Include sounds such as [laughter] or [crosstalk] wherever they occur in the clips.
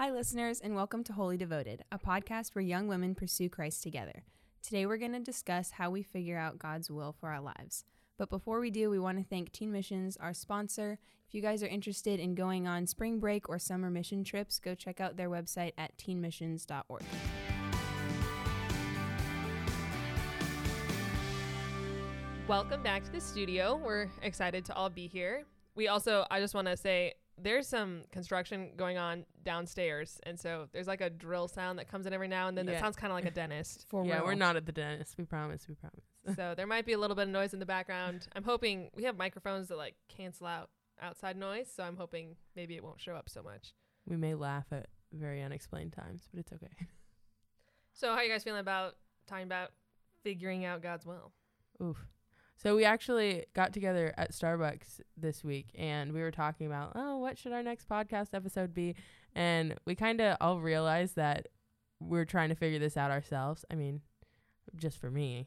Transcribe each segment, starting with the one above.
Hi, listeners, and welcome to Wholly Devoted, a podcast where young women pursue Christ together. Today, we're going to discuss how we figure out God's will for our lives. But before we do, we want to thank Teen Missions, our sponsor. If you guys are interested in going on spring break or summer mission trips, go check out their website at teenmissions.org. Welcome back to the studio. We're excited to all be here. We also, I just want to say, there's some construction going on downstairs, and so there's like a drill sound that comes in every now and then. That sounds kind of like a [laughs] dentist. For yeah, real. we're not at the dentist. We promise. We promise. so there might be a little bit of noise in the background. I'm hoping we have microphones that like cancel out outside noise, so I'm hoping maybe it won't show up so much. We may laugh at very unexplained times, but it's okay. [laughs] So how are you guys feeling about talking about figuring out God's will? Oof. So we actually got together at Starbucks this week and we were talking about, oh, what should our next podcast episode be? And we kind of all realized that we're trying to figure this out ourselves. I mean, just for me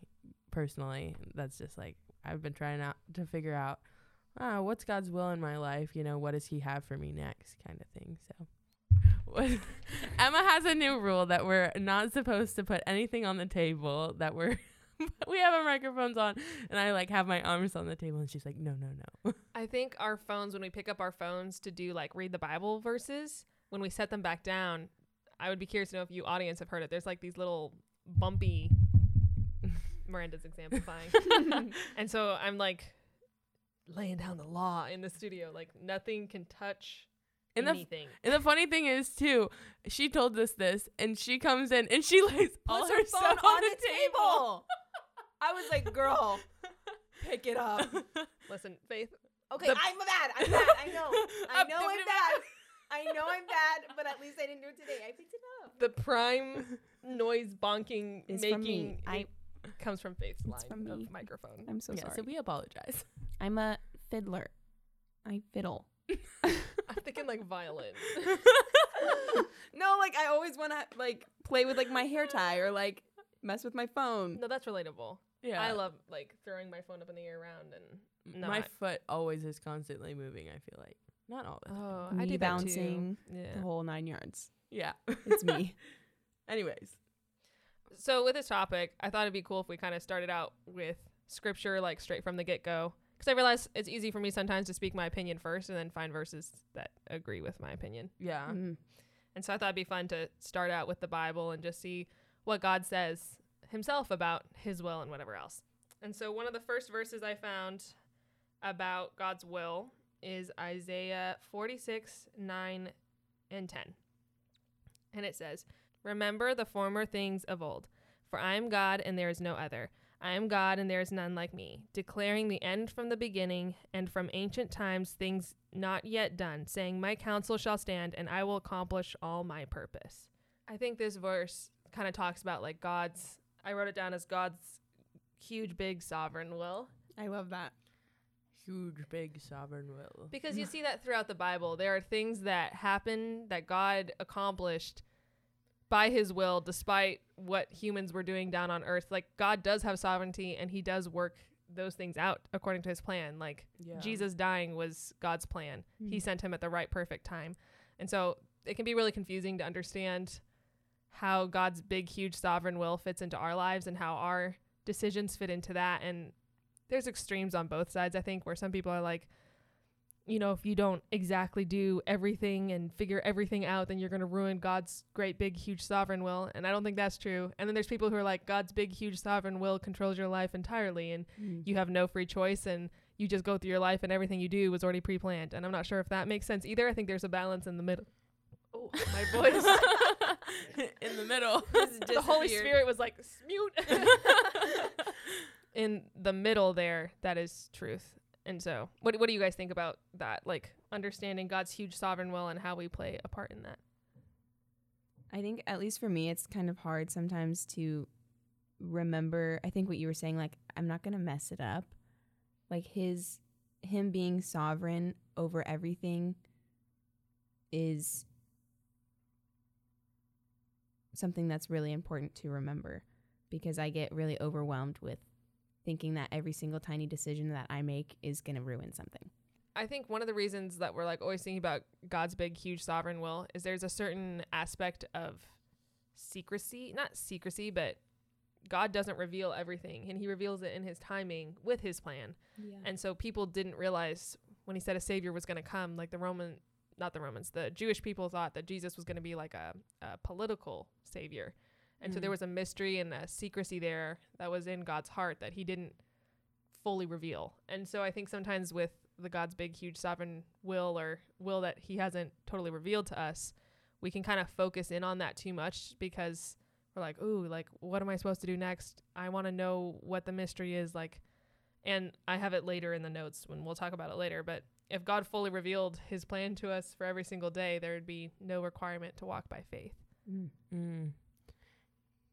personally, that's just like I've been trying out to figure out, oh, what's God's will in my life? You know, what does He have for me next, kind of thing. So. [laughs] Emma has a new rule that we're not supposed to put anything on the table that we're [laughs] we have our microphones on and I like have my arms on the table and she's like, No, no, no. [laughs] I think our phones, when we pick up our phones to do like read the Bible verses, when we set them back down, I would be curious to know if you audience have heard it. There's like these little bumpy [laughs] Miranda's exemplifying. and so I'm like laying down the law in the studio. Like nothing can touch And the anything. and the funny thing is too, she told us this and she comes in and she lays all Puts her, her stuff phone on, the, table. I was like, girl, [laughs] pick it up. Listen, Faith, Okay, The- I'm bad. I'm bad. I know. I know I'm bad. [laughs] I know I'm bad, but at least I didn't do it today. I picked it up. the prime noise bonking It's making from me. I, comes from Faith's line from me. of microphone. I'm so yeah, sorry. so we apologize. I'm a fiddler. I fiddle. [laughs] I'm thinking like violin. no, like I always want to like play with like my hair tie or like mess with my phone. No, that's relatable. Yeah. I love like throwing my phone up in the air around and my foot always is constantly moving, I feel like. Not all the time. oh, I Me do that bouncing too. Yeah. The whole nine yards. Yeah. It's me. [laughs] Anyways. So with this topic, I thought it'd be cool if we kind of started out with scripture like straight from the get go. Because I realize it's easy for me sometimes to speak my opinion first and then find verses that agree with my opinion. Yeah. Mm. And so I thought it'd be fun to start out with the Bible and just see what God says himself about his will and whatever else. And so one of the first verses I found about God's will is Isaiah 46, 9, and 10. And it says, Remember the former things of old, for I am God and there is no other. I am God and there is none like me, declaring the end from the beginning and from ancient times things not yet done, saying, My counsel shall stand and I will accomplish all my purpose. I think this verse kind of talks about like God's, I wrote it down as God's huge, big, sovereign will. I love that. Huge, big sovereign will. Because you [laughs] see that throughout the Bible. There are things that happen that God accomplished by his will despite what humans were doing down on earth. Like God does have sovereignty and he does work those things out according to his plan. Like Yeah. Jesus dying was God's plan. He Mm. sent him at the right perfect time. And so it can be really confusing to understand how God's big huge sovereign will fits into our lives and how our decisions fit into that. And there's extremes on both sides I think where some people are like you know if you don't exactly do everything and figure everything out then you're going to ruin God's great big huge sovereign will. And I don't think that's true. And then there's people who are like God's big huge sovereign will controls your life entirely and Mm. you have no free choice and you just go through your life and everything you do was already pre-planned. And i'm not sure if that makes sense either. I think there's a balance in the middle. Oh my voice [laughs] [laughs] in the middle. [laughs] the holy spirit was like mute [laughs] in the middle there that is truth and so what, what do you guys think about that like understanding god's huge sovereign will and how we play a part in that I think at least for me, it's kind of hard sometimes to remember. I think what you were saying, like I'm not gonna mess it up. Like his, him being sovereign over everything, is something that's really important to remember, because I get really overwhelmed with thinking that every single tiny decision that I make is gonna ruin something. I think one of the reasons that we're like always thinking about God's big, huge sovereign will is there's a certain aspect of secrecy, not secrecy, but God doesn't reveal everything and he reveals it in his timing with his plan. Yeah. And so people didn't realize when he said a savior was going to come, like the Roman, not the Romans, the Jewish people thought that Jesus was going to be like a, a political savior. And so there Mhm. was a mystery and a secrecy there that was in God's heart that he didn't fully reveal. And so I think sometimes with the God's big, huge sovereign will or will that he hasn't totally revealed to us, we can kind of focus in on that too much because we're like, ooh, like, what am I supposed to do next? I want to know what the mystery is. Like, and I have it later in the notes when we'll talk about it later. But if God fully revealed his plan to us for every single day, there would be no requirement to walk by faith. Mm. Mm.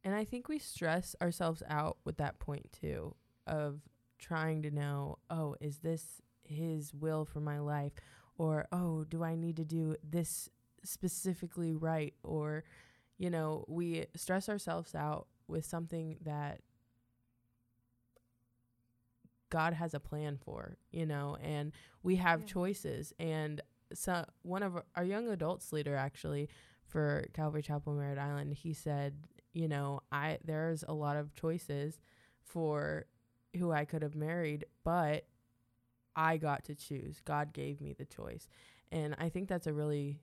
And I think we stress ourselves out with that point too of trying to know, oh, is this his will for my life? Or, oh, do I need to do this specifically right? Or, you know, we stress ourselves out with something that God has a plan for, you know, and we have Yeah. choices. And so one of our, young adults leader actually for Calvary Chapel Merritt Island, he said, you know, I there's a lot of choices for who I could have married, but I got to choose. God gave me the choice. And I think that's a really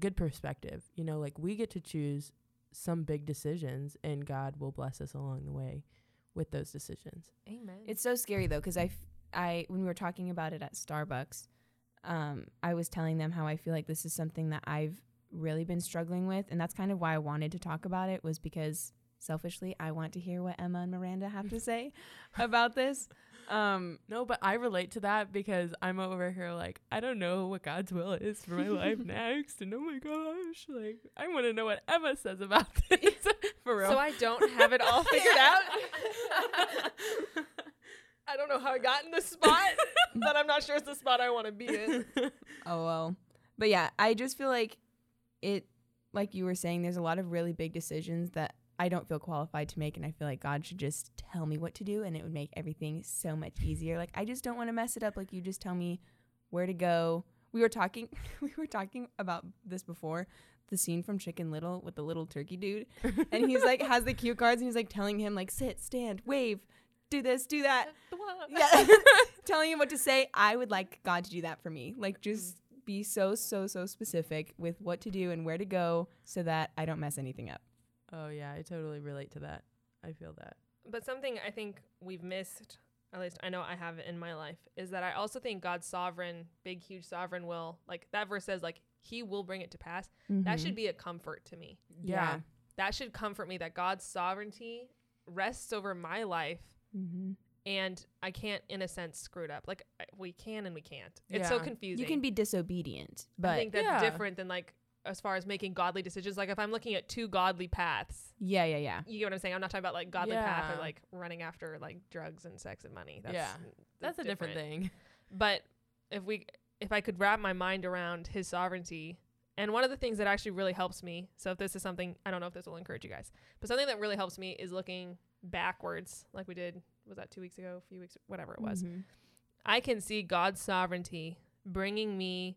good perspective. You know, like we get to choose some big decisions and God will bless us along the way with those decisions. Amen. It's so scary though, because I, f- I when we were talking about it at Starbucks, um, I was telling them how I feel like this is something that I've really been struggling with, and that's kind of why I wanted to talk about it was because selfishly I want to hear what Emma and Miranda have to say [laughs] about this. Um, No, but I relate to that because I'm over here like I don't know what God's will is for my life [laughs] next, and oh my gosh, like I want to know what Emma says about [laughs] this for real. so I don't have it all figured out. I don't know how I got in this spot, but I'm not sure it's the spot I want to be in. Oh well. But yeah, I just feel like it like you were saying, there's a lot of really big decisions that I don't feel qualified to make and I feel like God should just tell me what to do and it would make everything so much easier. Like I just don't want to mess it up. Like you just tell me where to go. We were talking [laughs] we were talking about this before. The scene from Chicken Little with the little turkey dude. And he's like has the cue cards and he's like telling him like sit, stand, wave, do this, do that. Yeah. [laughs] telling him what to say. I would like God to do that for me. Like just be so so so specific with what to do and where to go so that I don't mess anything up. Oh yeah, I totally relate to that. I feel that. But something I think we've missed, at least I know I have it in my life, is that I also think God's sovereign, big, huge sovereign will, like that verse says, like, He will bring it to pass. That should be a comfort to me. Yeah. That should comfort me that God's sovereignty rests over my life Mm-hmm. and I can't, in a sense, screw it up. Like, we can and we can't. It's so confusing. You can be disobedient, but I think that's Yeah. different than, like, as far as making godly decisions. Like, if I'm looking at two godly paths, yeah, yeah, yeah. you get what I'm saying? I'm not talking about, like, godly path or, like, running after, like, drugs and sex and money. That's, Yeah. That's a different thing. [laughs] But if we if I could wrap my mind around his sovereignty, and one of the things that actually really helps me, so if this is something I don't know if this will encourage you guys, but something that really helps me is looking backwards, like we did was that two weeks ago, a few weeks, whatever it was. Mhm. I can see God's sovereignty bringing me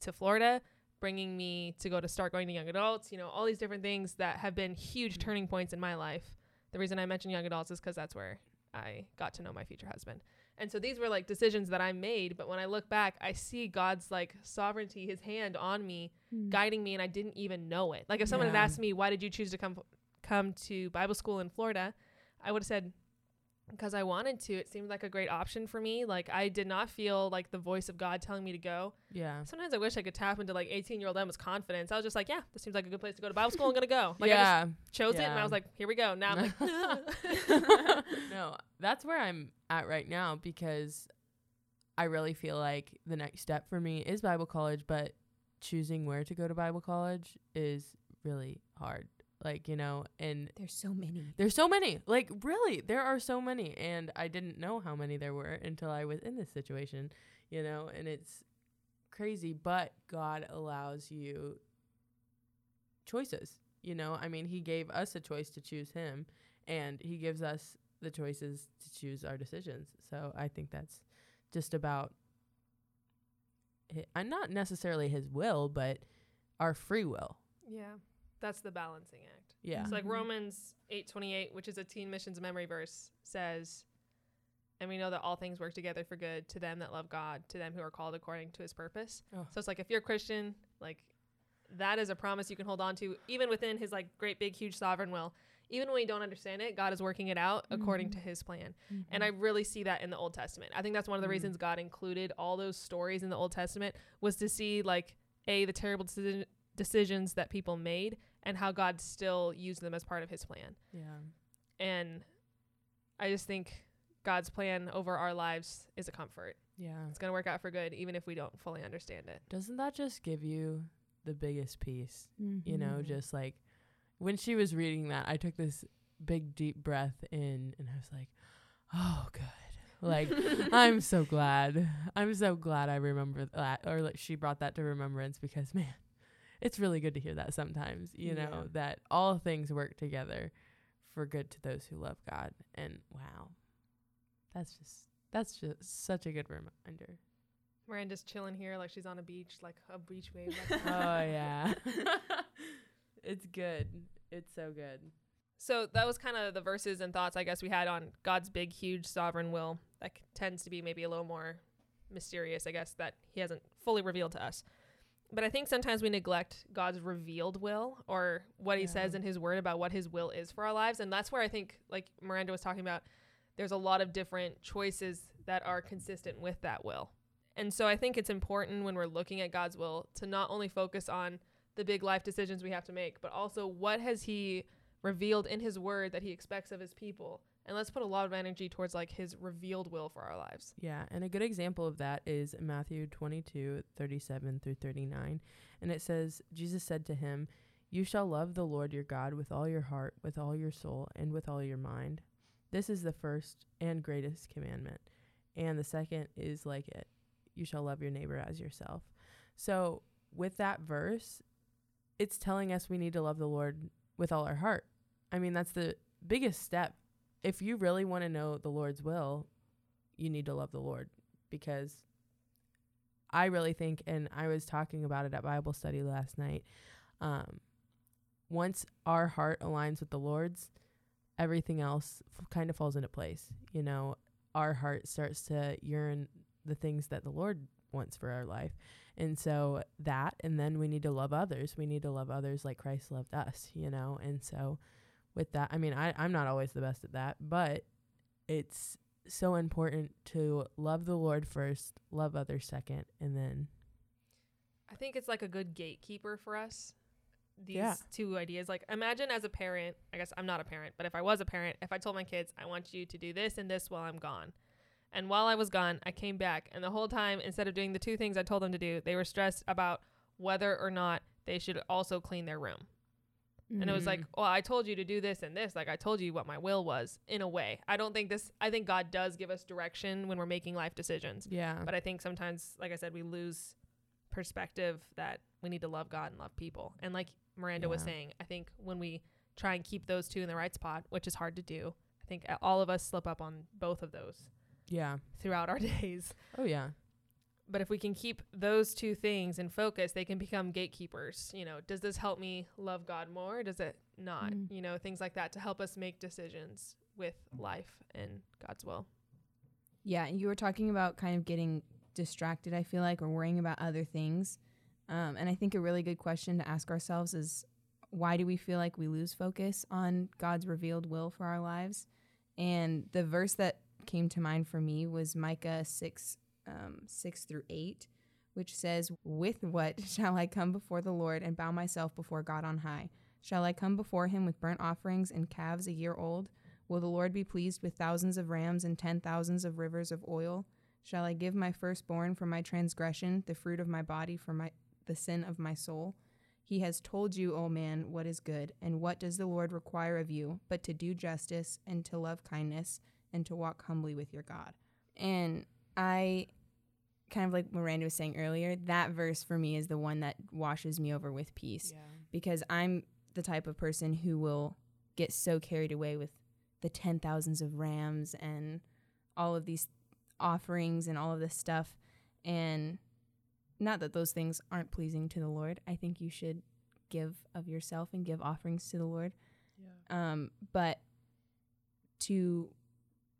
to Florida, bringing me to go to start going to young adults, you know, all these different things that have been huge Mhm. turning points in my life. The reason I mention young adults is because that's where I got to know my future husband. And so these were like decisions that I made, but when I look back, I see God's like sovereignty, his hand on me, guiding me, and I didn't even know it. Like if someone had asked me, why did you choose to come come to Bible school in Florida? I would have said, because I wanted to. It seemed like a great option for me. Like I did not feel like the voice of God telling me to go. Yeah. Sometimes I wish I could tap into like 18 year old Emma's confidence. I was just like, yeah, this seems like a good place to go to Bible school. I'm gonna go. Like I yeah. just chose it, and I was like, here we go. Now I'm like, [laughs] [laughs] no, that's where I'm at right now because I really feel like the next step for me is Bible college, but choosing where to go to Bible college is really hard. Like, you know, and There's so many. there's so many. Like, really, there are so many. And I didn't know how many there were until I was in this situation, you know, and it's crazy, but God allows you choices. You know, I mean, He gave us a choice to choose Him, and He gives us the choices to choose our decisions. So I think that's just about uh, not necessarily his will, but our free will. Yeah. That's the balancing act. Yeah. It's like Mhm. Romans 8:28, which is a teen missions memory verse, says, "And we know that all things work together for good to them that love God, to them who are called according to His purpose." Oh. So it's like if you're a Christian, like that is a promise you can hold on to, even within His like great big huge sovereign will. Even when you don't understand it, God is working it out according Mhm. to His plan, Mm-hmm. and I really see that in the Old Testament. I think that's one of the Mhm. reasons God included all those stories in the Old Testament was to see like a the terrible deci- decisions that people made and how God still used them as part of his plan. yeah. And I just think God's plan over our lives is a comfort. Yeah. It's going to work out for good even if we don't fully understand it. Doesn't that just give you the biggest peace? You know, Mhm. just like when she was reading that, I took this big deep breath in and I was like, "Oh, good." Like [laughs] I'm so glad. I'm so glad I remember that or like she brought that to remembrance because man, it's really good to hear that sometimes, you know, that all things work together for good to those who love God. And wow. That's just that's just such a good reminder. Miranda's chilling here like she's on a beach, like a beach wave. [laughs] Like oh [laughs] yeah. [laughs] it's good. It's so good. So that was kind of the verses and thoughts I guess we had on God's big, huge sovereign will. That c- tends to be maybe a little more mysterious, I guess, that He hasn't fully revealed to us. But I think sometimes we neglect God's revealed will or what He says in His Word about what His will is for our lives. And that's where I think, like Miranda was talking about, there's a lot of different choices that are consistent with that will. And so I think it's important when we're looking at God's will to not only focus on the big life decisions we have to make, but also what has He revealed in his word that he expects of his people. And let's put a lot of energy towards like his revealed will for our lives. Yeah, and a good example of that is Matthew 22, 37 through 39. And it says, Jesus said to him, You shall love the Lord your God with all your heart, with all your soul, and with all your mind. This is the first and greatest commandment. And the second is like it you shall love your neighbor as yourself. So, with that verse, it's telling us we need to love the Lord with all our heart. I mean, that's the biggest step. If you really want to know the Lord's will, you need to love the Lord because I really think, and I was talking about it at Bible study last night. Um, once our heart aligns with the Lord's, everything else f- kind of falls into place. You know, our heart starts to yearn the things that the Lord wants for our life. And so that, and then we need to love others. We need to love others like Christ loved us, you know? And so with that, I mean, I, I'm not always the best at that, but it's so important to love the Lord first, love others second, and then I think it's like a good gatekeeper for us. These Yeah. two ideas. Like imagine as a parent, I guess I'm not a parent, but if I was a parent, if I told my kids, I want you to do this and this while I'm gone. And while I was gone, I came back and the whole time instead of doing the two things I told them to do, they were stressed about whether or not they should also clean their room. And it was like, Mhm. well, I told you to do this and this. Like I told you what my will was in a way. I don't think this, I think God does give us direction when we're making life decisions. yeah, But I think sometimes, like I said, we lose perspective that we need to love God and love people. And like Miranda was Yeah. saying, I think when we try and keep those two in the right spot, which is hard to do, I think all of us slip up on both of those yeah, throughout our [laughs] days. oh yeah, But if we can keep those two things in focus, they can become gatekeepers. You know, does this help me love God more? Does it not? Mm. You know, things like that to help us make decisions with life and God's will. Yeah, you were talking about kind of getting distracted, I feel like, or worrying about other things. Um, and I think a really good question to ask ourselves is why do we feel like we lose focus on God's revealed will for our lives? And the verse that came to mind for me was Micah 6, um, 6 through 8, which says, With what [laughs] shall I come before the Lord and bow myself before God on high? Shall I come before him with burnt offerings and calves a year old? Will the Lord be pleased with thousands of rams and ten thousands of rivers of oil? Shall I give my firstborn for my transgression, the fruit of my body for my the sin of my soul? He has told you, O man, what is good, and what does the Lord require of you, but to do justice and to love kindness and to walk humbly with your God. And I kind of like Miranda was saying earlier, that verse for me is the one that washes me over with peace because I'm the type of person who will get so carried away with the ten thousands of rams and all of these offerings and all of this stuff. And not that those things aren't pleasing to the Lord. I think you should give of yourself and give offerings to the Lord. Yeah. Um, but to,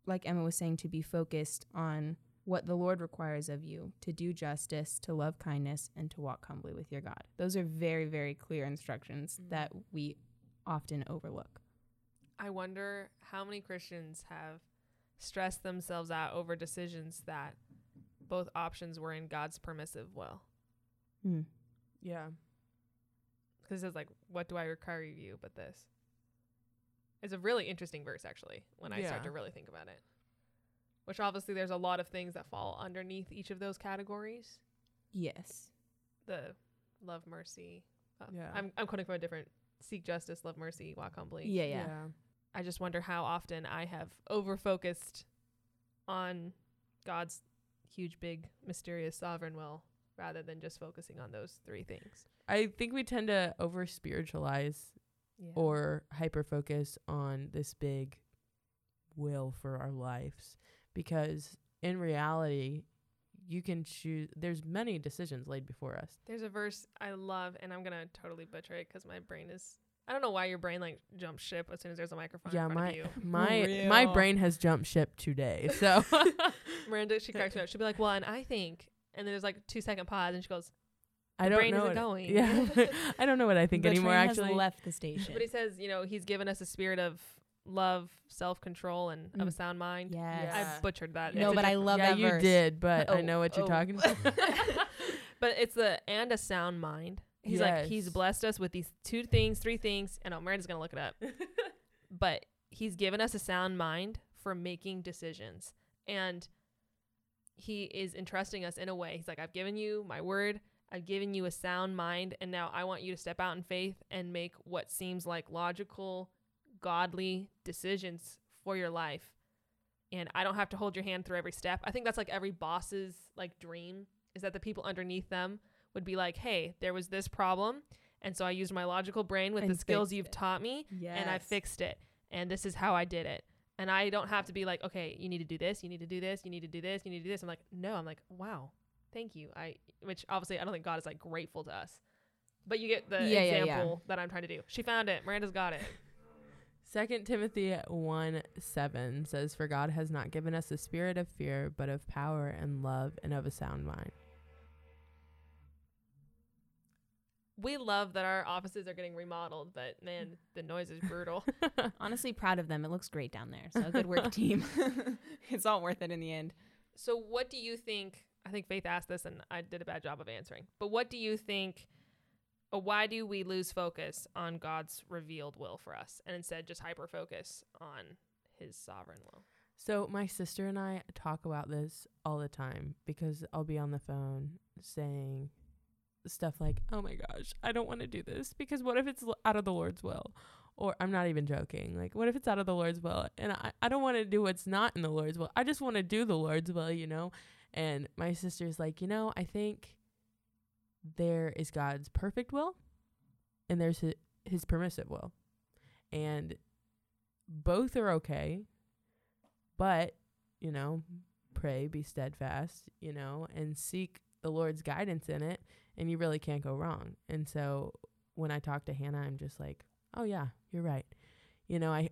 like Emma was saying, to be focused on what the Lord requires of you to do justice, to love kindness, and to walk humbly with your God. Those are very, very clear instructions Mhm. that we often overlook. I wonder how many Christians have stressed themselves out over decisions that both options were in God's permissive will. Mm. Yeah. Because it says, like, what do I require of you but this? It's a really interesting verse, actually, when I start to really think about it. Which obviously there's a lot of things that fall underneath each of those categories. Yes. The love, mercy. Uh, Yeah. I'm, I'm quoting from a different seek justice, love mercy, walk humbly. Yeah, yeah. I just wonder how often I have over focused on God's huge, big, mysterious, sovereign will rather than just focusing on those three things. I think we tend to over spiritualize Yeah. or hyper focus on this big will for our lives because in reality you can choose there's many decisions laid before us there's a verse I love, and I'm gonna totally butcher it because my brain is. I don't know why your brain like jumps ship as soon as there's a microphone yeah in front my of you. [laughs] my my brain has jumped ship today [laughs] so [laughs] Miranda, she cracks me up. She'll be like, "Well, and I think," and then there's like two second pause, and she goes, i don't brain know isn't what- going. yeah i don't know what i think the anymore train actually left the station. "But he says, you know, he's given us a spirit of love, self control, and of a Mm. sound mind." yes. Yeah. I butchered that. No, It's a but I different- love yeah that you verse. did but i Oh, know what you're oh. talking [laughs] about [laughs] but it's the and a sound mind. He's like he's blessed us with these two things, three things. I know Miranda's gonna look it up, [laughs] but he's given us a sound mind for making decisions, and he is entrusting us in a way. He's like, I've given you my word. I've given you a sound mind, and now I want you to step out in faith and make what seems like logical, godly decisions for your life. And I don't have to hold your hand through every step. I think that's like every boss's like dream is that the people underneath them would be like, "Hey, there was this problem, and so I used my logical brain with And the skills you've it." taught me, yes. and I fixed it. And this is how I did it. And I don't have to be like, okay, you need to do this, you need to do this, you need to do this, you need to do this. I'm like, no, I'm like, wow, thank you. I, which obviously I don't think God is like grateful to us, but you get the Yeah, yeah, yeah. example that I'm trying to do. She found it. Miranda's got it. Second Timothy one seven says, For God has not given us a spirit of fear, but of power and love and of a sound mind. We love that our offices are getting remodeled, but man, the noise is brutal. [laughs] [laughs] Honestly, proud of them. It looks great down there. So good work, [laughs] team. it's all worth it in the end. So, what do you think? I think Faith asked this, and I did a bad job of answering. But what do you think? Why do we lose focus on God's revealed will for us, and instead just hyper focus on His sovereign will? So my sister and I talk about this all the time because I'll be on the phone saying stuff like, "Oh my gosh, I don't want to do this because what if it's out of the Lord's will?" Or I'm not even joking. Like, what if it's out of the Lord's will? And I, I don't want to do what's not in the Lord's will. I just want to do the Lord's will, you know? And my sister's like, you know, I think there is God's perfect will and there's his, his permissive will. And both are okay but you know pray be steadfast you know and seek the lord's guidance in it and you really can't go wrong and so when i talk to hannah i'm just like oh yeah you're right you know i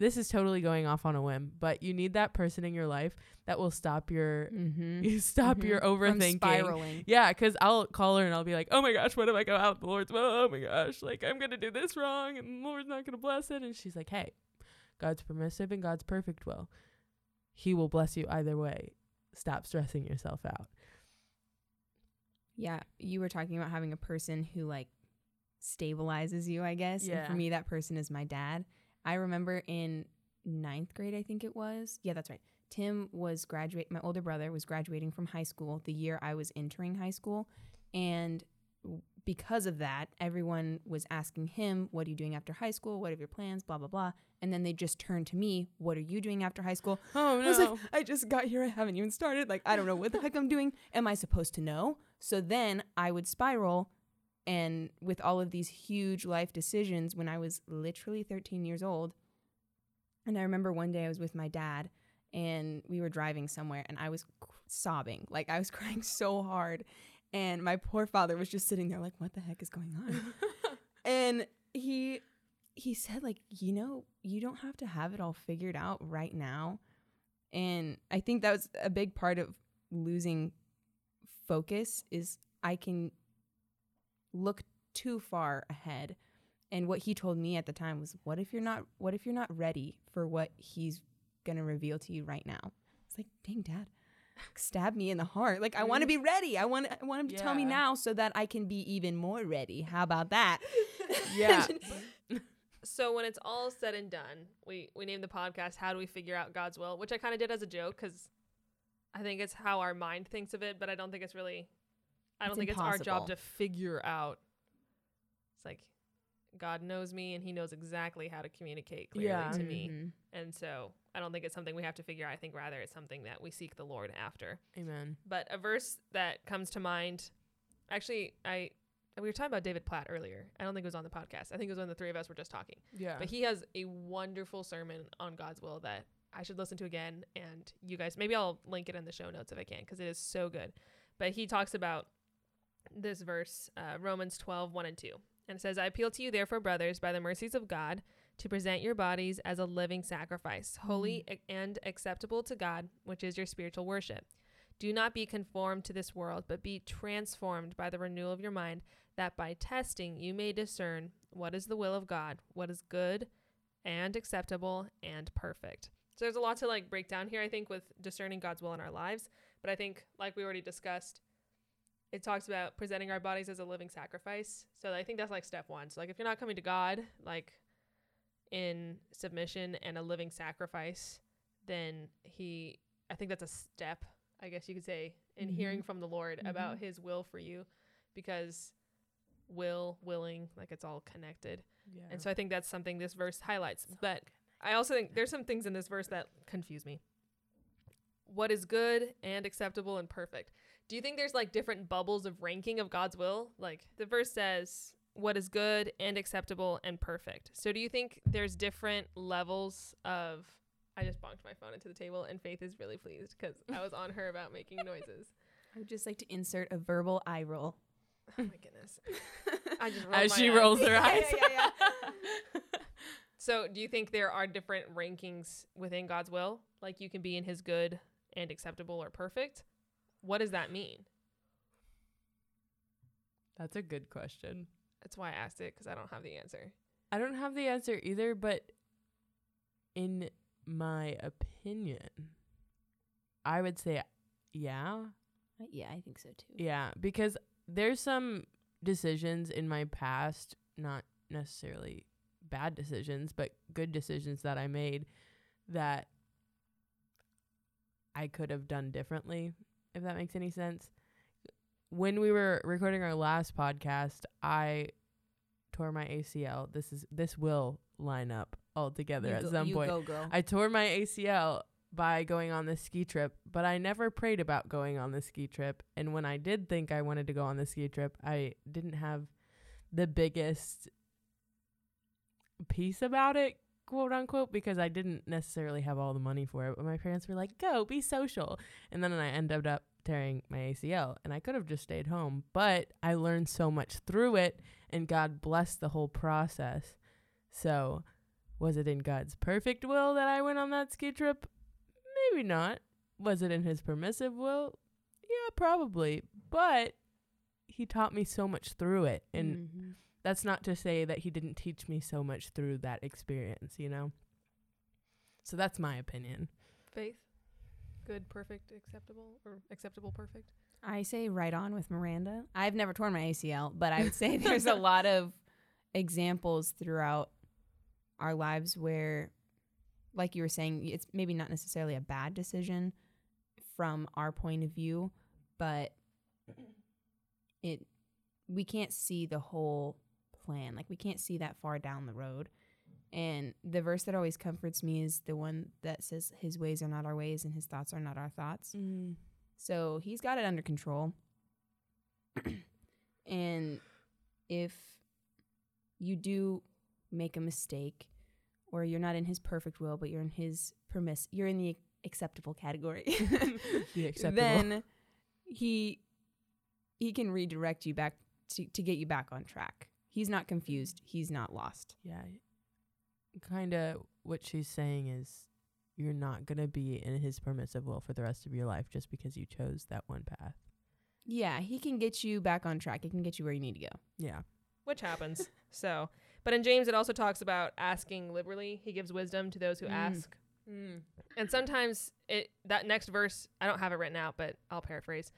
this is totally going off on a whim but you need that person in your life that will stop your Mm-hmm. you [laughs] stop your overthinking spiraling. yeah, 'cause I'll call her and I'll be like, "Oh my gosh, what if I go out the Lord's will? Oh my gosh, like I'm gonna do this wrong and the Lord's not gonna bless it." And she's like, "Hey, God's permissive and God's perfect will. He will bless you either way. Stop stressing yourself out." Yeah, you were talking about having a person who like stabilizes you, I guess. And for me, that person is my dad. I remember in ninth grade, I think it was. Yeah, that's right. Tim was graduate. My older brother was graduating from high school the year I was entering high school, and because of that, everyone was asking him, "What are you doing after high school? What are your plans?" Blah blah blah. And then they just turned to me, "What are you doing after high school?" Oh I was like, I just got here. I haven't even started. Like, I don't know what the heck I'm doing. Am I supposed to know? So then I would spiral. And with all of these huge life decisions when I was literally 13 years old. And I remember one day I was with my dad and we were driving somewhere and I was sobbing. Like, I was [laughs] crying so hard. And my poor father was just sitting there like, what the heck is going on? [laughs] and he he said like, you know, you don't have to have it all figured out right now. And I think that was a big part of losing focus is I can look too far ahead. And what he told me at the time was, what if you're not what if you're not ready for what he's going to reveal to you right now? It's like, dang dad, stab me in the heart. Like I want to be mm-hmm. ready. I want I want him to tell me now so that I can be even more ready. How about that? [laughs] Yeah. So when it's all said and done, we we named the podcast "How Do We Figure Out God's Will," which I kind of did as a joke because I think it's how our mind thinks of it, but I don't think it's really. I don't It's think it's our job to figure out. It's like God knows me and He knows exactly how to communicate clearly Yeah. to me, Mhm. and so I don't think it's something we have to figure out. I think rather it's something that we seek the Lord after. Amen. But a verse that comes to mind, actually, I we were talking about David Platt earlier. I don't think it was on the podcast. I think it was when the three of us were just talking. Yeah. But he has a wonderful sermon on God's will that I should listen to again. And you guys, maybe I'll link it in the show notes if I can, because it is so good. But he talks about this verse, uh, Romans 12, 1 and 2. And it says, I appeal to you, therefore, brothers, by the mercies of God, to present your bodies as a living sacrifice, holy a- and acceptable to God, which is your spiritual worship. Do not be conformed to this world, but be transformed by the renewal of your mind, that by testing you may discern what is the will of God, what is good and acceptable and perfect. So there's a lot to like break down here, I think, with discerning God's will in our lives. But I think, like we already discussed, it talks about presenting our bodies as a living sacrifice. So I think that's like step one. So like if you're not coming to God like in submission and a living sacrifice, then he I think that's a step, I guess you could say, in Mhm. hearing from the Lord about Mhm. his will for you because will, willing, like it's all connected. yeah. And so I think that's something this verse highlights. But I also think there's some things in this verse that confuse me. What is good and acceptable and perfect? Do you think there's like different bubbles of ranking of God's will? Like the verse says, what is good and acceptable and perfect. So do you think there's different levels of I just bonked my phone into the table and Faith is really pleased because I was on her about making noises. [laughs] I would just like to insert a verbal eye roll. Oh my goodness. I just As my she eyes. rolls her Yeah, eyes. yeah, [laughs] So, do you think there are different rankings within God's will? Like you can be in his good and acceptable or perfect? What does that mean? That's a good question. That's why I asked it because I don't have the answer. I don't have the answer either, but in my opinion, I would say yeah. Uh, yeah, I think so too. Yeah, because there's some decisions in my past, not necessarily bad decisions, but good decisions that I made that I could have done differently, if that makes any sense. When we were recording our last podcast, I tore my ACL. This is this will line up all together You at go- some you point. go, girl. I tore my ACL by going on this ski trip, but I never prayed about going on the ski trip. And when I did think I wanted to go on the ski trip, I didn't have the biggest peace about it, quote unquote, because I didn't necessarily have all the money for it. But my parents were like, go, be social. And then I ended up tearing my ACL, and I could have just stayed home. But I learned so much through it, and God blessed the whole process. So, was it in God's perfect will that I went on that ski trip? Maybe not. Was it in his permissive will? Yeah, probably. But he taught me so much through it. And Mhm. That's not to say that he didn't teach me so much through that experience, you know? So that's my opinion. Faith? Good, perfect, acceptable, or acceptable, perfect? I say right on with Miranda. I've never torn my ACL, but I would say [laughs] there's a lot of examples throughout our lives where, like you were saying, it's maybe not necessarily a bad decision from our point of view, but it we can't see the whole plan. Like we can't see that far down the road. And the verse that always comforts me is the one that says his ways are not our ways and his thoughts are not our thoughts. Mm. So he's got it under control. [clears throat] and if you do make a mistake or you're not in his perfect will, but you're in his permiss you're in the acceptable category. [laughs] [laughs] The acceptable. then he he can redirect you back to, to get you back on track. He's not confused. He's not lost. Yeah. Kind of what she's saying is you're not going to be in his permissive will for the rest of your life just because you chose that one path. Yeah, he can get you back on track. He can get you where you need to go. Yeah. which happens. [laughs] so, but in James, it also talks about asking liberally. He gives wisdom to those who Mm. ask. And sometimes it that next verse, I don't have it written out, but I'll paraphrase.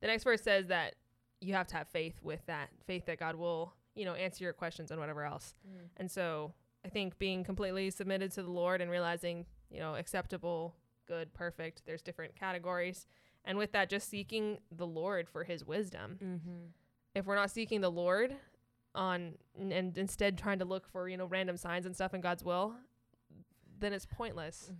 The next verse says that you have to have faith with that, faith that God will, you know, answer your questions and whatever else. And so I think being completely submitted to the Lord and realizing, you know, acceptable, good, perfect, there's different categories. And with that, just seeking the Lord for his wisdom. Mm-hmm. If we're not seeking the Lord on and, and instead trying to look for, you know, random signs and stuff in God's will, then it's pointless.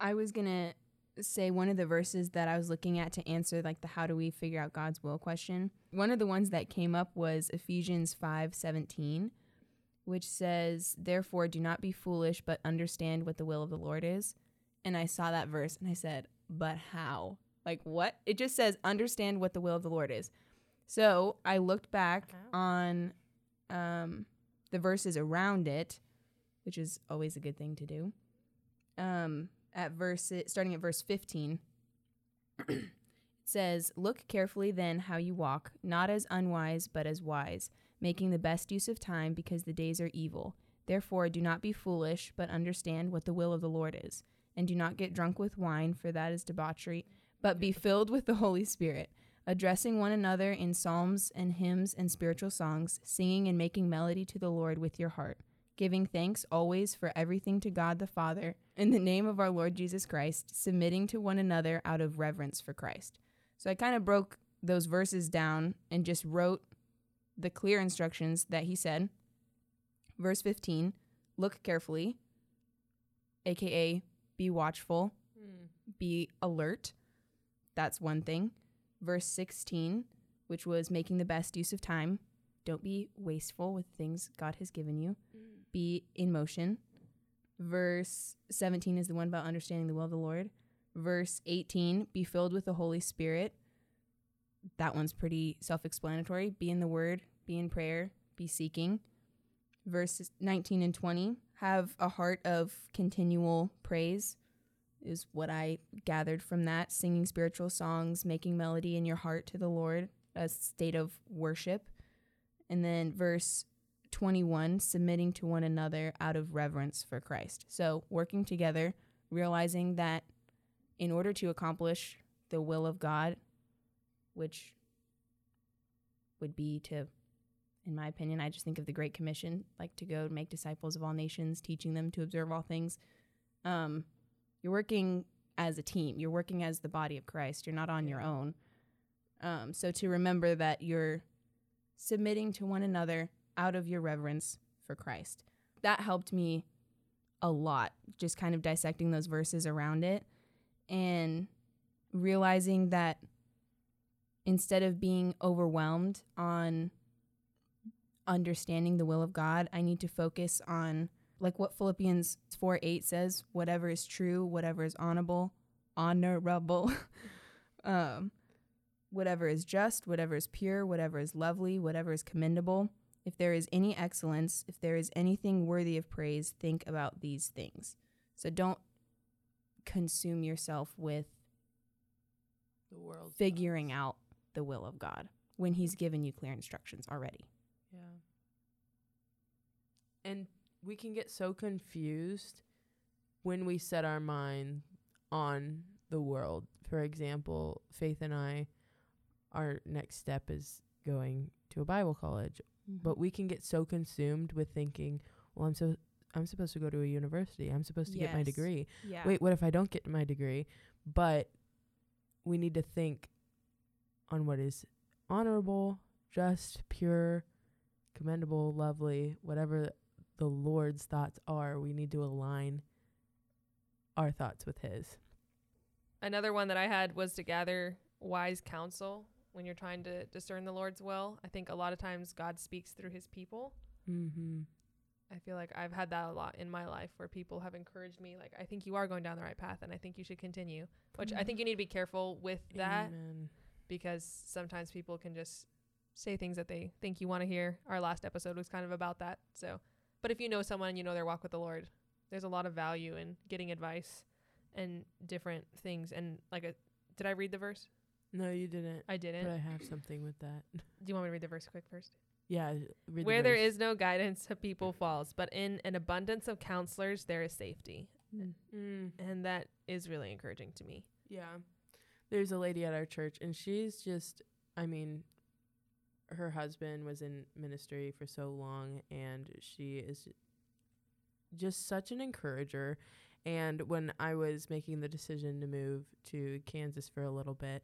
I was going to say one of the verses that I was looking at to answer like the how do we figure out God's will question. One of the ones that came up was Ephesians 5:17, which says, "Therefore do not be foolish, but understand what the will of the Lord is." And I saw that verse and I said, "But how?" Like what? It just says understand what the will of the Lord is. So, I looked back on um the verses around it, which is always a good thing to do. Um at verse starting at verse 15 it says look carefully then how you walk not as unwise but as wise making the best use of time because the days are evil. Therefore do not be foolish but understand what the will of the lord is. And do not get drunk with wine for that is debauchery but be filled with the holy spirit addressing one another in psalms and hymns and spiritual songs singing and making melody to the lord with your heart giving thanks always for everything to God the Father, in the name of our Lord Jesus Christ, submitting to one another out of reverence for Christ. So I kind of broke those verses down and just wrote the clear instructions that he said. Verse 15, look carefully, aka be watchful, hmm. be alert. That's one thing. Verse 16, which was making the best use of time. Don't be wasteful with things God has given you hmm. Be in motion. Verse 17 is the one about understanding the will of the Lord. Verse 18, be filled with the Holy Spirit. That one's pretty self explanatory. Be in the word, be in prayer, be seeking. Verses 19 and 20, have a heart of continual praise, is what I gathered from that. Singing spiritual songs, making melody in your heart to the Lord, a state of worship. And then verse 21 submitting to one another out of reverence for Christ. So, working together, realizing that in order to accomplish the will of God, which would be to, in my opinion, I just think of the Great Commission, like to go and make disciples of all nations, teaching them to observe all things. Um, you're working as a team, you're working as the body of Christ, you're not on your own. Um, so, to remember that you're submitting to one another out of your reverence for Christ. That helped me a lot, just kind of dissecting those verses around it and realizing that instead of being overwhelmed on understanding the will of God, I need to focus on like what Philippians 4 8 says whatever is true, whatever is honorable, honorable, [laughs] um, whatever is just, whatever is pure, whatever is lovely, whatever is commendable if there is any excellence, if there is anything worthy of praise, think about these things. So don't consume yourself with The world. figuring out the will of God when He's given you clear instructions already. Yeah. And we can get so confused when we set our mind on the world. For example, Faith and I, our next step is going to a Bible college. But mm-hmm. we can get so consumed with thinking, well, I'm so I'm supposed to go to a university. I'm supposed to get my degree. yeah. Wait, what if I don't get my degree? But we need to think on what is honorable, just, pure, commendable, lovely, whatever the Lord's thoughts are. We need to align our thoughts with His. Another one that I had was to gather wise counsel when you're trying to discern the Lord's will. I think a lot of times God speaks through his people. Mm-hmm. I feel like I've had that a lot in my life where people have encouraged me, like, I think you are going down the right path and I think you should continue, which I think you need to be careful with that Amen. because sometimes people can just say things that they think you want to hear. Our last episode was kind of about that. So, but if you know someone and you know their walk with the Lord, there's a lot of value in getting advice and different things. And like, a, did I read the verse? No, you didn't. I didn't. But I have something with that. Do you want me to read the verse quick first? Yeah. Read Where the there is no guidance, a people falls, but in an abundance of counselors, there is safety. Mm. And that is really encouraging to me. Yeah. There's a lady at our church and she's just I mean her husband was in ministry for so long and she is just such an encourager and when I was making the decision to move to Kansas for a little bit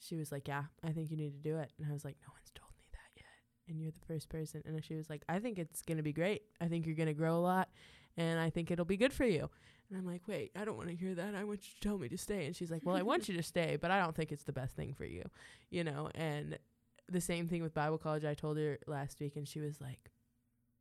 she was like, "Yeah, I think you need to do it." And I was like, "No one's told me that yet." And you're the first person and she was like, "I think it's going to be great. I think you're going to grow a lot and I think it'll be good for you." And I'm like, wait, I don't want to hear that. I want you to tell me to stay. And she's like, well, I want you to [laughs] stay, but I don't think it's the best thing for you, you know? And the same thing with Bible college. I told her last week, and she was like,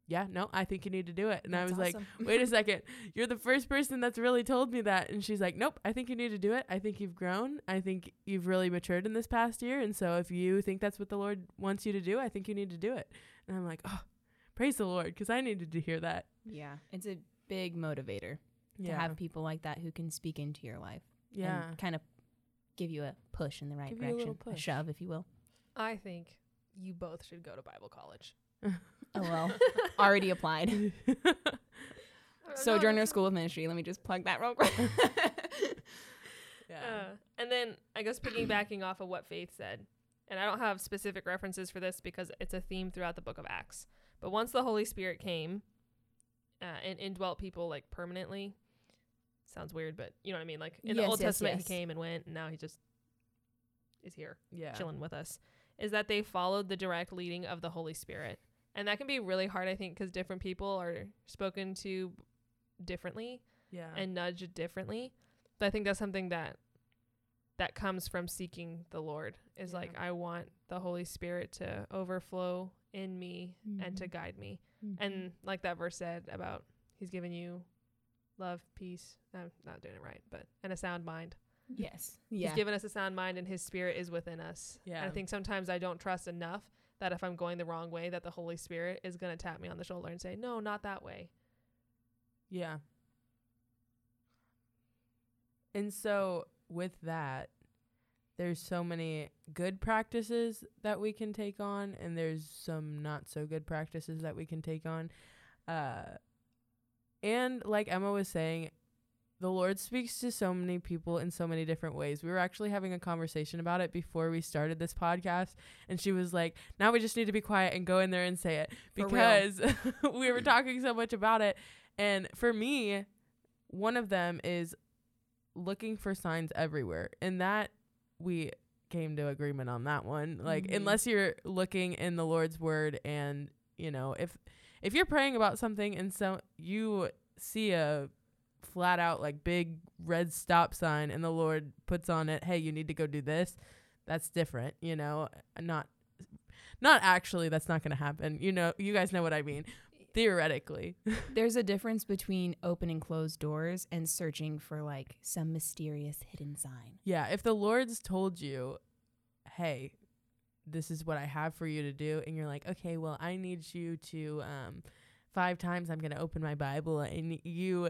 yeah, no, I think you need to do it. And I That's was like, wait a [laughs] second. You're the first person that's really told me that. And she's like, nope, I think you need to do it. I think you've grown. I think you've really matured in this past year. And so if you think that's what the Lord wants you to do, I think you need to do it. And I'm like, oh, praise the Lord, because I needed to hear that. Yeah, it's a big motivator to have people like that who can speak into your life yeah. and kind of give you a push in the right Give you a direction, little shove, if you will. I think you both should go to Bible college. Oh well, [laughs] already applied. [laughs] Sojourner School of Ministry. Let me just plug that real quick. [laughs] yeah. Uh, and then I guess piggybacking off of what Faith said, and I don't have specific references for this because it's a theme throughout the book of Acts. But once the Holy Spirit came uh, and indwelt people like permanently, sounds weird, but you know what I mean. Like in the Old yes, Testament, yes. he came and went, and now he just is here yeah. chilling with us. Is that they followed the direct leading of the Holy Spirit, and that can be really hard, I think, because different people are spoken to differently Yeah. and nudged differently. But I think that's something that that comes from seeking the Lord is like I want the Holy Spirit to overflow in me and to Mhm. guide me. Mhm. And like that verse said about he's given you love, peace, I'm not doing it right, but and a sound mind. yes, yeah, He's given us a sound mind and his spirit is within us. And I think sometimes I don't trust enough that if I'm going the wrong way that the Holy Spirit is going to tap me on the shoulder and say, "No, not that way." yeah. And so with that, there's so many good practices that we can take on and there's some not so good practices that we can take on. Uh and like Emma was saying, the Lord speaks to so many people in so many different ways. We were actually having a conversation about it before we started this podcast, and she was like, "Now we just need to be quiet and go in there and say it because [laughs] we were talking so much about it." And for me, one of them is looking for signs everywhere, and that we came to agreement on that one. Like, Mhm. unless you're looking in the Lord's word, and you know, if if you're praying about something and so you see a flat out like big red stop sign and the Lord puts on it, "Hey, you need to go do this." That's different, you know, not not actually that's not going to happen. You know, you guys know what I mean. Theoretically. [laughs] There's a difference between open and closed doors and searching for like some mysterious hidden sign. yeah, if the Lord's told you, "Hey, this is what I have for you to do," and you're like, "Okay, well, I need you to um five times I'm going to open my Bible and you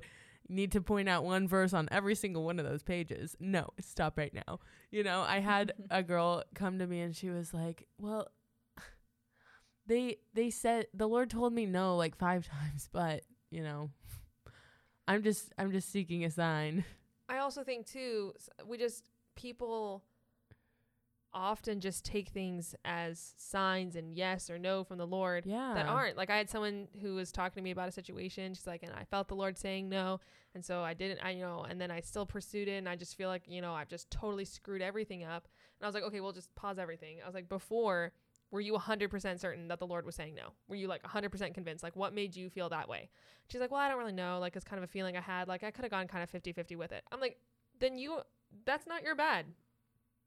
need to point out one verse on every single one of those pages. No, stop right now. You know, I had [laughs] a girl come to me and she was like, "Well, they they said the Lord told me no like 5 [laughs] times, but, you know, I'm just I'm just seeking a sign." I also think too, s- we just people often just take things as signs and yes or no from the Lord Yeah. that aren't. Like I had someone who was talking to me about a situation. She's like, and I felt the Lord saying no, and so I didn't. I you know, and then I still pursued it, and I just feel like you know I've just totally screwed everything up. And I was like, okay, well just pause everything. I was like, before. Were you 100% certain that the Lord was saying no? Were you like 100% convinced? Like, what made you feel that way? She's like, well, I don't really know. Like, it's kind of a feeling I had. Like, I could have gone kind of 50 50 with it. I'm like, then you, that's not your bad.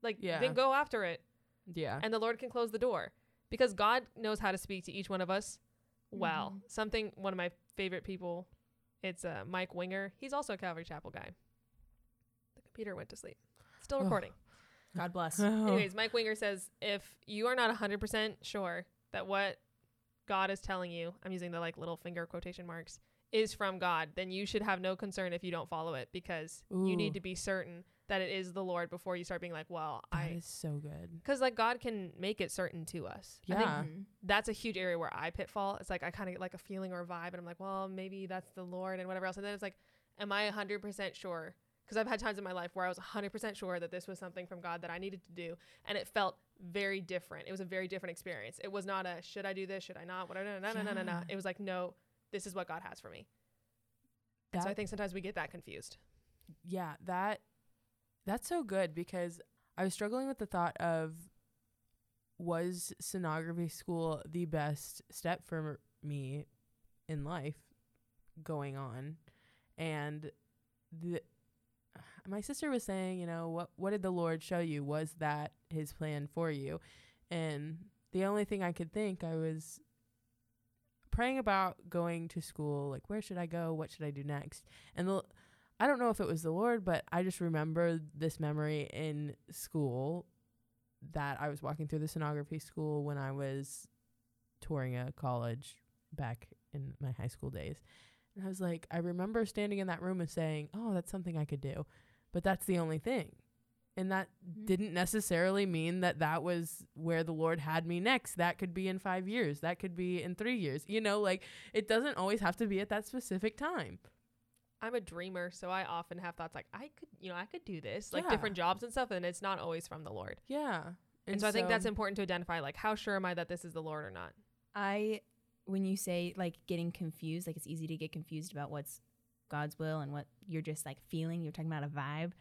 Like, Yeah. then go after it Yeah. and the Lord can close the door because God knows how to speak to each one of us well. Mhm. Something, one of my favorite people, it's uh, Mike Winger. He's also a Calvary Chapel guy. The computer went to sleep. Still recording. God bless. [laughs] Oh. Anyways, Mike Winger says if you are not 100% sure that what God is telling you, I'm using the like little finger quotation marks, is from God, then you should have no concern if you don't follow it because you need to be certain that it is the Lord before you start being like, well, That I. is so good. Because like God can make it certain to us. I think Yeah. Mhm. that's a huge area where I pitfall. It's like I kind of get like a feeling or a vibe, and I'm like, well, maybe that's the Lord and whatever else. And then it's like, am I 100% sure? Because I've had times in my life where I was 100% sure that this was something from God that I needed to do, and it felt very different. It was a very different experience. It was not a should I do this, should I not? Whatever. No, no, no, no, no, no. It was like, no, this is what God has for me. And so I think sometimes we get that confused. Yeah, that that's so good because I was struggling with the thought of was sonography school the best step for me in life going on and the my sister was saying, you know, what what did the Lord show you? Was that his plan for you? And the only thing I could think I was praying about going to school, like where should I go? What should I do next? And the I don't know if it was the Lord, but I just remember this memory in school that I was walking through the sonography school when I was touring a college back in my high school days. And I was like, I remember standing in that room and saying, Oh, that's something I could do. But that's the only thing. And that Mhm. didn't necessarily mean that that was where the Lord had me next. That could be in five years. That could be in three years. You know, like it doesn't always have to be at that specific time. I'm a dreamer, so I often have thoughts like I could, you know, I could do this, like Yeah. different jobs and stuff, and it's not always from the Lord. Yeah. And, so I think that's important to identify, like, how sure am I that this is the Lord or not? I when you say like getting confused, like it's easy to get confused about what's God's will and what you're just like feeling. You're talking about a vibe.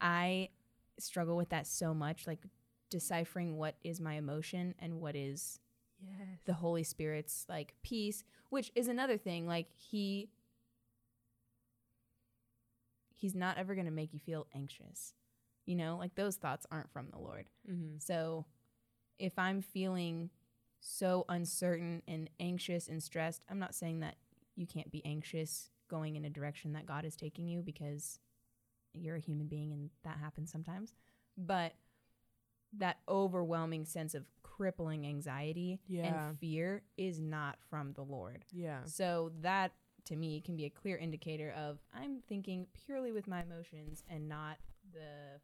I struggle with that so much, like deciphering what is my emotion and what is Yes. the Holy Spirit's like peace, which is another thing. Like he he's not ever going to make you feel anxious. You know, like those thoughts aren't from the Lord. Mm-hmm. So if I'm feeling so uncertain and anxious and stressed, I'm not saying that you can't be anxious going in a direction that God is taking you because you're a human being and that happens sometimes. But that overwhelming sense of crippling anxiety Yeah. and fear is not from the Lord. Yeah. So that to me can be a clear indicator of I'm thinking purely with my emotions and not the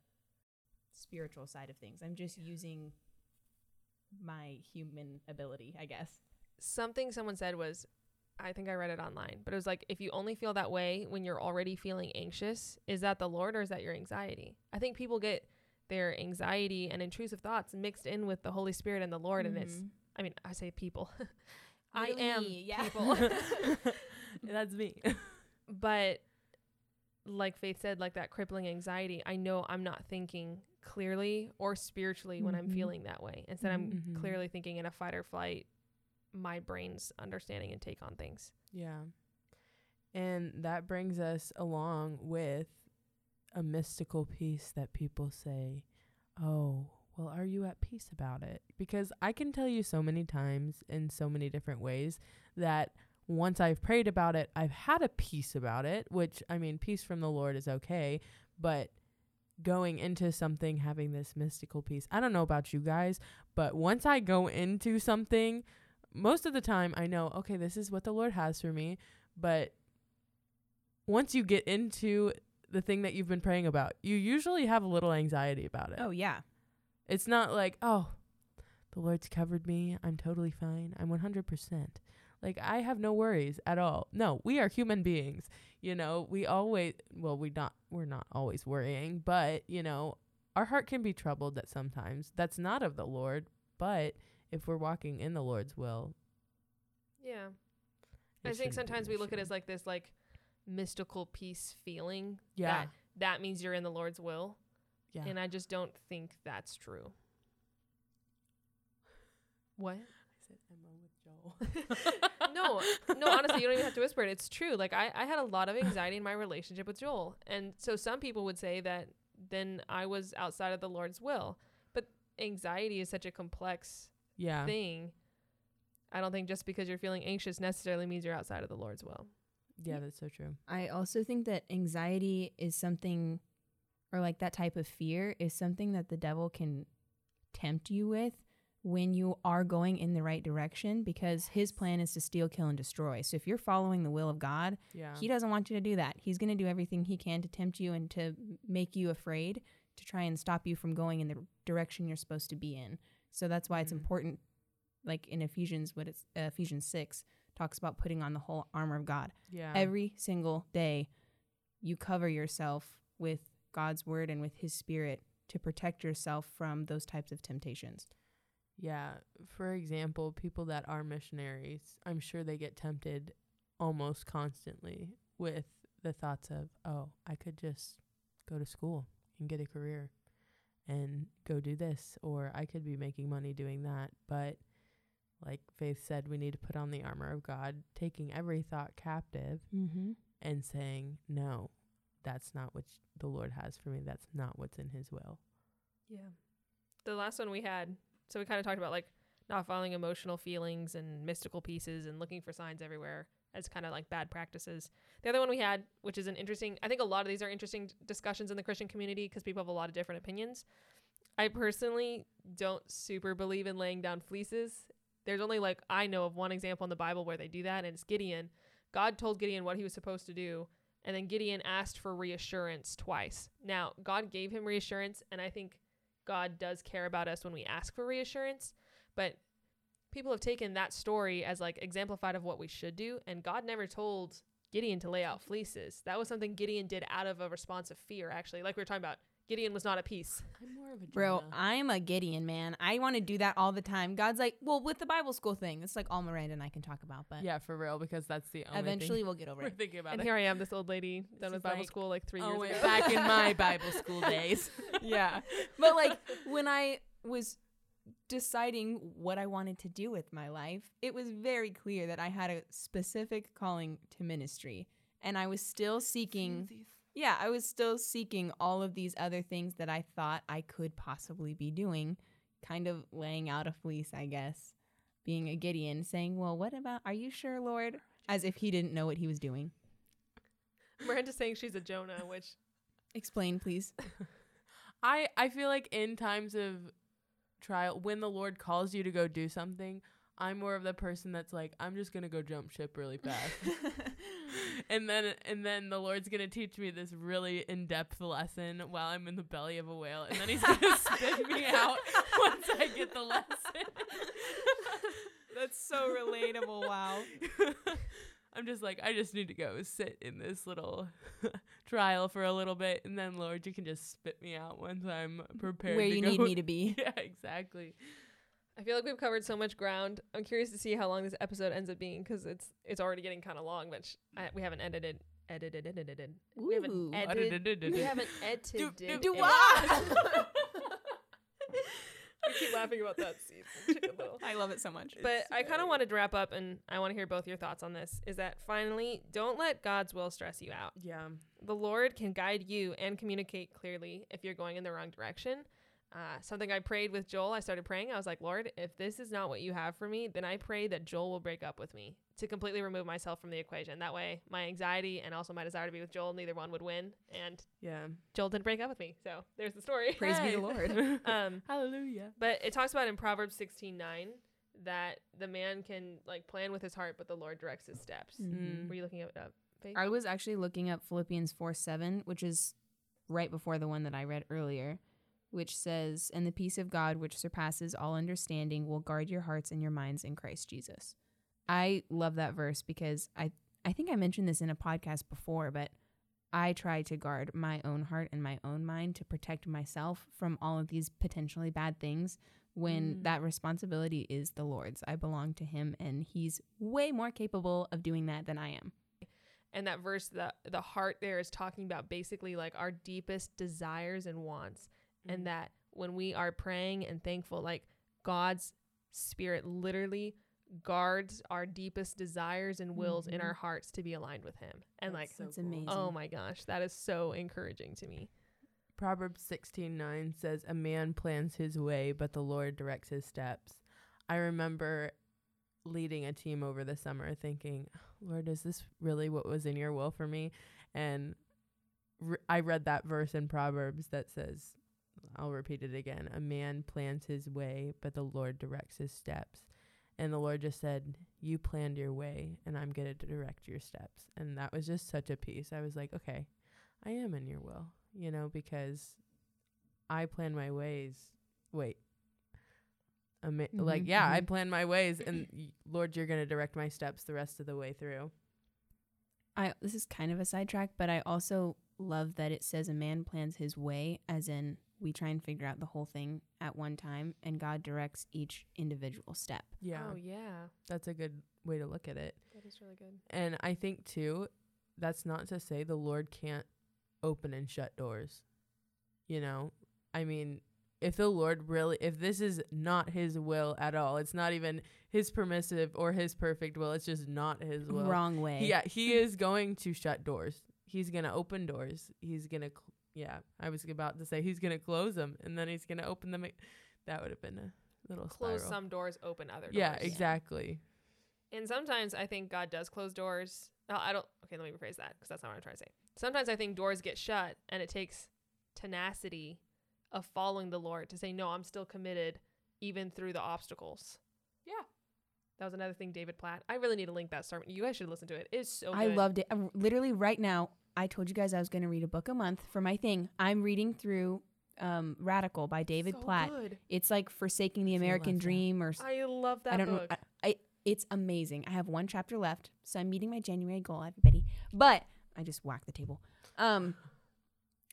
spiritual side of things. I'm just using my human ability, I guess. Something someone said was, I think I read it online, but it was like, if you only feel that way when you're already feeling anxious, is that the Lord or is that your anxiety? I think people get their anxiety and intrusive thoughts mixed in with the Holy Spirit and the Lord, and it's, Mhm. I mean, I say people. [laughs] I am yeah. people. [laughs] [laughs] [laughs] That's me. but like Faith said, like that crippling anxiety, I know I'm not thinking clearly or spiritually when I'm Mhm. feeling that way. Instead, I'm Mhm. clearly thinking in a fight or flight, my brain's understanding and take on things. yeah. And that brings us along with a mystical peace that people say, "Oh, well, are you at peace about it?" Because I can tell you so many times in so many different ways that once I've prayed about it, I've had a peace about it, which I mean, peace from the Lord is okay, but going into something having this mystical peace. I don't know about you guys, but once I go into something, most of the time I know, okay, this is what the Lord has for me, but once you get into the thing that you've been praying about, you usually have a little anxiety about it. Oh yeah. It's not like, oh, the Lord's covered me. I'm totally fine. I'm 100%. Like, I have no worries at all. No, we are human beings. You know, we always, well, we not, we're not always worrying, but, you know, our heart can be troubled at sometimes. That's not of the Lord, but if we're walking in the Lord's will, Yeah. I think sometimes we look at it as like this like mystical peace feeling. yeah, That, that means you're in the Lord's will. yeah. And I just don't think that's true. What? I said Emma [laughs] no, no, honestly, you don't even have to whisper it. It's true. Like I, I had a lot of anxiety in my relationship with Joel. And so some people would say that then I was outside of the Lord's will. But anxiety is such a complex yeah, thing. I don't think just because you're feeling anxious necessarily means you're outside of the Lord's will. yeah, that's so true. I also think that anxiety is something or like that type of fear is something that the devil can tempt you with when you are going in the right direction because his plan is to steal, kill, and destroy. So if you're following the will of God, Yeah. he doesn't want you to do that. He's going to do everything he can to tempt you and to make you afraid to try and stop you from going in the direction you're supposed to be in. So that's why it's Mhm. important like in Ephesians what it's uh, Ephesians 6 talks about putting on the whole armor of God. yeah. Every single day you cover yourself with God's word and with his spirit to protect yourself from those types of temptations. Yeah. For example, people that are missionaries, I'm sure they get tempted almost constantly with the thoughts of, oh, I could just go to school and get a career and go do this, or I could be making money doing that. But like Faith said, we need to put on the armor of God, taking every thought captive Mm-hmm. and saying, no, that's not what the Lord has for me. That's not what's in his will. Yeah. The last one we had, so we kind of talked about like not following emotional feelings and mystical pieces and looking for signs everywhere as kind of like bad practices. The other one we had, which is an interesting, I think a lot of these are interesting discussions in the Christian community because people have a lot of different opinions. I personally don't super believe in laying down fleeces. There's only like, I know of one example in the Bible where they do that, and it's Gideon. God told Gideon what he was supposed to do, and then Gideon asked for reassurance twice. Now, God gave him reassurance, and I think God does care about us when we ask for reassurance, but people have taken that story as like exemplified of what we should do, and God never told Gideon to lay out fleeces. That was something Gideon did out of a response of fear, actually. Like we were talking about, Gideon was not at peace. I'm more of a Bro, I'm a Gideon, man. I want to do that all the time. God's like, well, with the Bible school thing, it's like all Miranda and I can talk about, but yeah, for real, because that's the only eventually thing we'll get [laughs] over we're it. thinking about And it. here I am, this old lady done with Bible like, school like three oh, years ago. back in my [laughs] Bible school days. [laughs] yeah. But like when I was deciding what I wanted to do with my life, it was very clear that I had a specific calling to ministry. And I was still seeking yeah, I was still seeking all of these other things that I thought I could possibly be doing, kind of laying out a fleece, I guess, being a Gideon, saying, Well, what about, are you sure, Lord? As if he didn't know what he was doing. [laughs] Miranda's saying she's a Jonah, which Explain, please. [laughs] I I feel like in times of trial, when the Lord calls you to go do something, I'm more of the person that's like, I'm just gonna go jump ship really fast, [laughs] [laughs] and then and then the Lord's gonna teach me this really in depth lesson while I'm in the belly of a whale, and then He's gonna [laughs] spit me out [laughs] once I get the lesson. That's so relatable. Wow. I'm just like, I just need to go sit in this little trial for a little bit, and then Lord, you can just spit me out once I'm prepared. Where you go. need me to be. yeah, exactly. I feel like we've covered so much ground. I'm curious to see how long this episode ends up being because it's it's already getting kind of long, but I, we haven't edited edited edited. We haven't edited. We haven't edited. Do- do Do what? I [laughs] keep laughing about that scene. I love it so much. But I kind of wanted to wrap up, and I want to hear both your thoughts on this. Is that finally, don't let God's will stress you out. Yeah. The Lord can guide you and communicate clearly if you're going in the wrong direction. Uh, something I prayed with Joel, I started praying. I was like, Lord, if this is not what you have for me, then I pray that Joel will break up with me to completely remove myself from the equation. That way, my anxiety and also my desire to be with Joel, neither one would win. And Yeah. Joel didn't break up with me. So there's the story. Praise be the [laughs] Lord. [laughs] um, [laughs] Hallelujah. but it talks about in Proverbs 16 9 that the man can like plan with his heart, but the Lord directs his steps. Mm. Were you looking it up? Faith? I was actually looking up Philippians 4 7, which is right before the one that I read earlier, which says, And the peace of God, which surpasses all understanding, will guard your hearts and your minds in Christ Jesus. I love that verse because I, I think I mentioned this in a podcast before, but I try to guard my own heart and my own mind to protect myself from all of these potentially bad things when Mm. that responsibility is the Lord's. I belong to Him, and He's way more capable of doing that than I am. and that verse the the heart there is talking about basically like our deepest desires and wants Mm. and that when we are praying and thankful like god's spirit literally guards our deepest desires and wills in Mhm. our hearts to be aligned with him and like so That's cool. amazing. oh my gosh that is so encouraging to me Proverbs sixteen nine says, "A man plans his way, but the Lord directs his steps." I remember leading a team over the summer, thinking, "Lord, is this really what was in Your will for me?" And re- I read that verse in Proverbs that says, I'll repeat it again. A man plans his way, but the Lord directs his steps. And the Lord just said, You planned your way, and I'm going to direct your steps. And that was just such a peace. I was like, Okay, I am in your will, you know, because I plan my ways. Wait. Ama- like, Mhm, yeah, I mhm. plan my ways, and y- Lord, you're going to direct my steps the rest of the way through. I this is kind of a sidetrack, but I also love that it says a man plans his way, as in we try and figure out the whole thing at one time, and God directs each individual step. Yeah, Oh yeah, that's a good way to look at it. that is really good. And I think too, that's not to say the Lord can't open and shut doors. You know, I mean, if the Lord really, if this is not His will at all, it's not even His permissive or His perfect will. It's just not His will. Wrong way. Yeah, He [laughs] is going to shut doors. He's gonna open doors. He's gonna, cl- yeah. I was about to say He's gonna close them, and then He's gonna open them. That would have been a little Close spiral. some doors, open other doors. Yeah, exactly. And sometimes I think God does close doors. No, I don't. Okay, let me rephrase that because that's not what I'm trying to say. Sometimes I think doors get shut, and it takes tenacity of following the Lord to say, "No, I'm still committed, even through the obstacles." Yeah. That was another thing, David Platt. I really need to link that sermon. You guys should listen to it. It's so I loved it. Uh, Literally, right now, I told you guys I was going to read a book a month for my thing. I'm reading through um, Radical by David So Platt. good. It's like Forsaking the American. Dream, or I love that I don't know. I, I, it's amazing. I have one chapter left, so I'm meeting my January goal, everybody. But I just whacked the table. Um,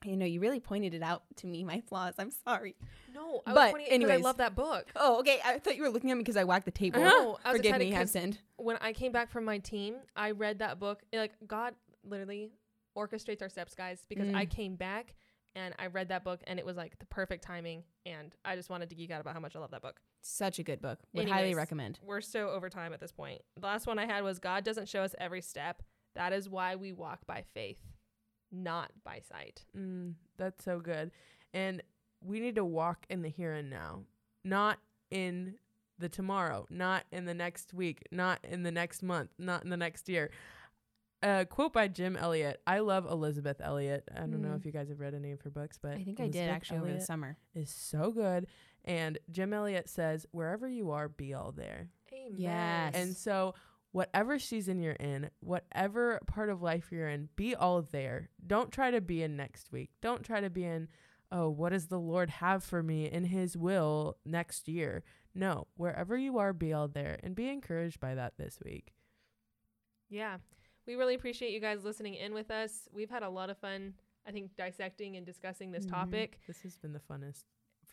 you know, you really pointed it out to me, my flaws. I'm sorry. no, I but was pointing I love that book. Oh, okay. I thought you were looking at me because I whacked the table. No, I was Forgive me, I've sinned. when I came back from my team, I read that book. Like God literally orchestrates our steps, guys, because I Mm. came back and I read that book and it was like the perfect timing and I just wanted to geek out about how much I love that book. Such a good book. Would highly recommend. We're so over time at this point. The last one I had was God doesn't show us every step. That is why we walk by faith, not by sight. Mm, that's so good. And we need to walk in the here and now, not in the tomorrow, not in the next week, not in the next month, not in the next year. A quote by Jim Elliot. I love Elisabeth Elliot. I don't know Mm. if you guys have read any of her books, but I think I did Elisabeth actually over the summer. is so good. And Jim Elliot says, "Wherever you are, be all there." Amen. Yes. And so, whatever season you're in, whatever part of life you're in, be all there. Don't try to be in next week. Don't try to be in, oh, what does the Lord have for me in His will next year? No, wherever you are, be all there and be encouraged by that this week. Yeah. We really appreciate you guys listening in with us. We've had a lot of fun, I think, dissecting and discussing this Mhm. topic. This has been the funnest,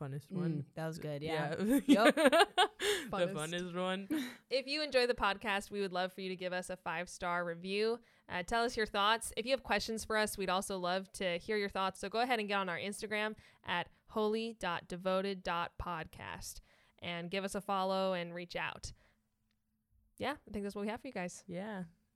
funnest Mm, one. that was good. Yeah. Yep. [laughs] the [laughs] Funnest. funnest one. [laughs] If you enjoy the podcast, we would love for you to give us a five star review. Uh, tell us your thoughts. If you have questions for us, we'd also love to hear your thoughts. So go ahead and get on our Instagram at wholly.devoted.podcast and give us a follow and reach out. Yeah, I think that's what we have for you guys. Yeah.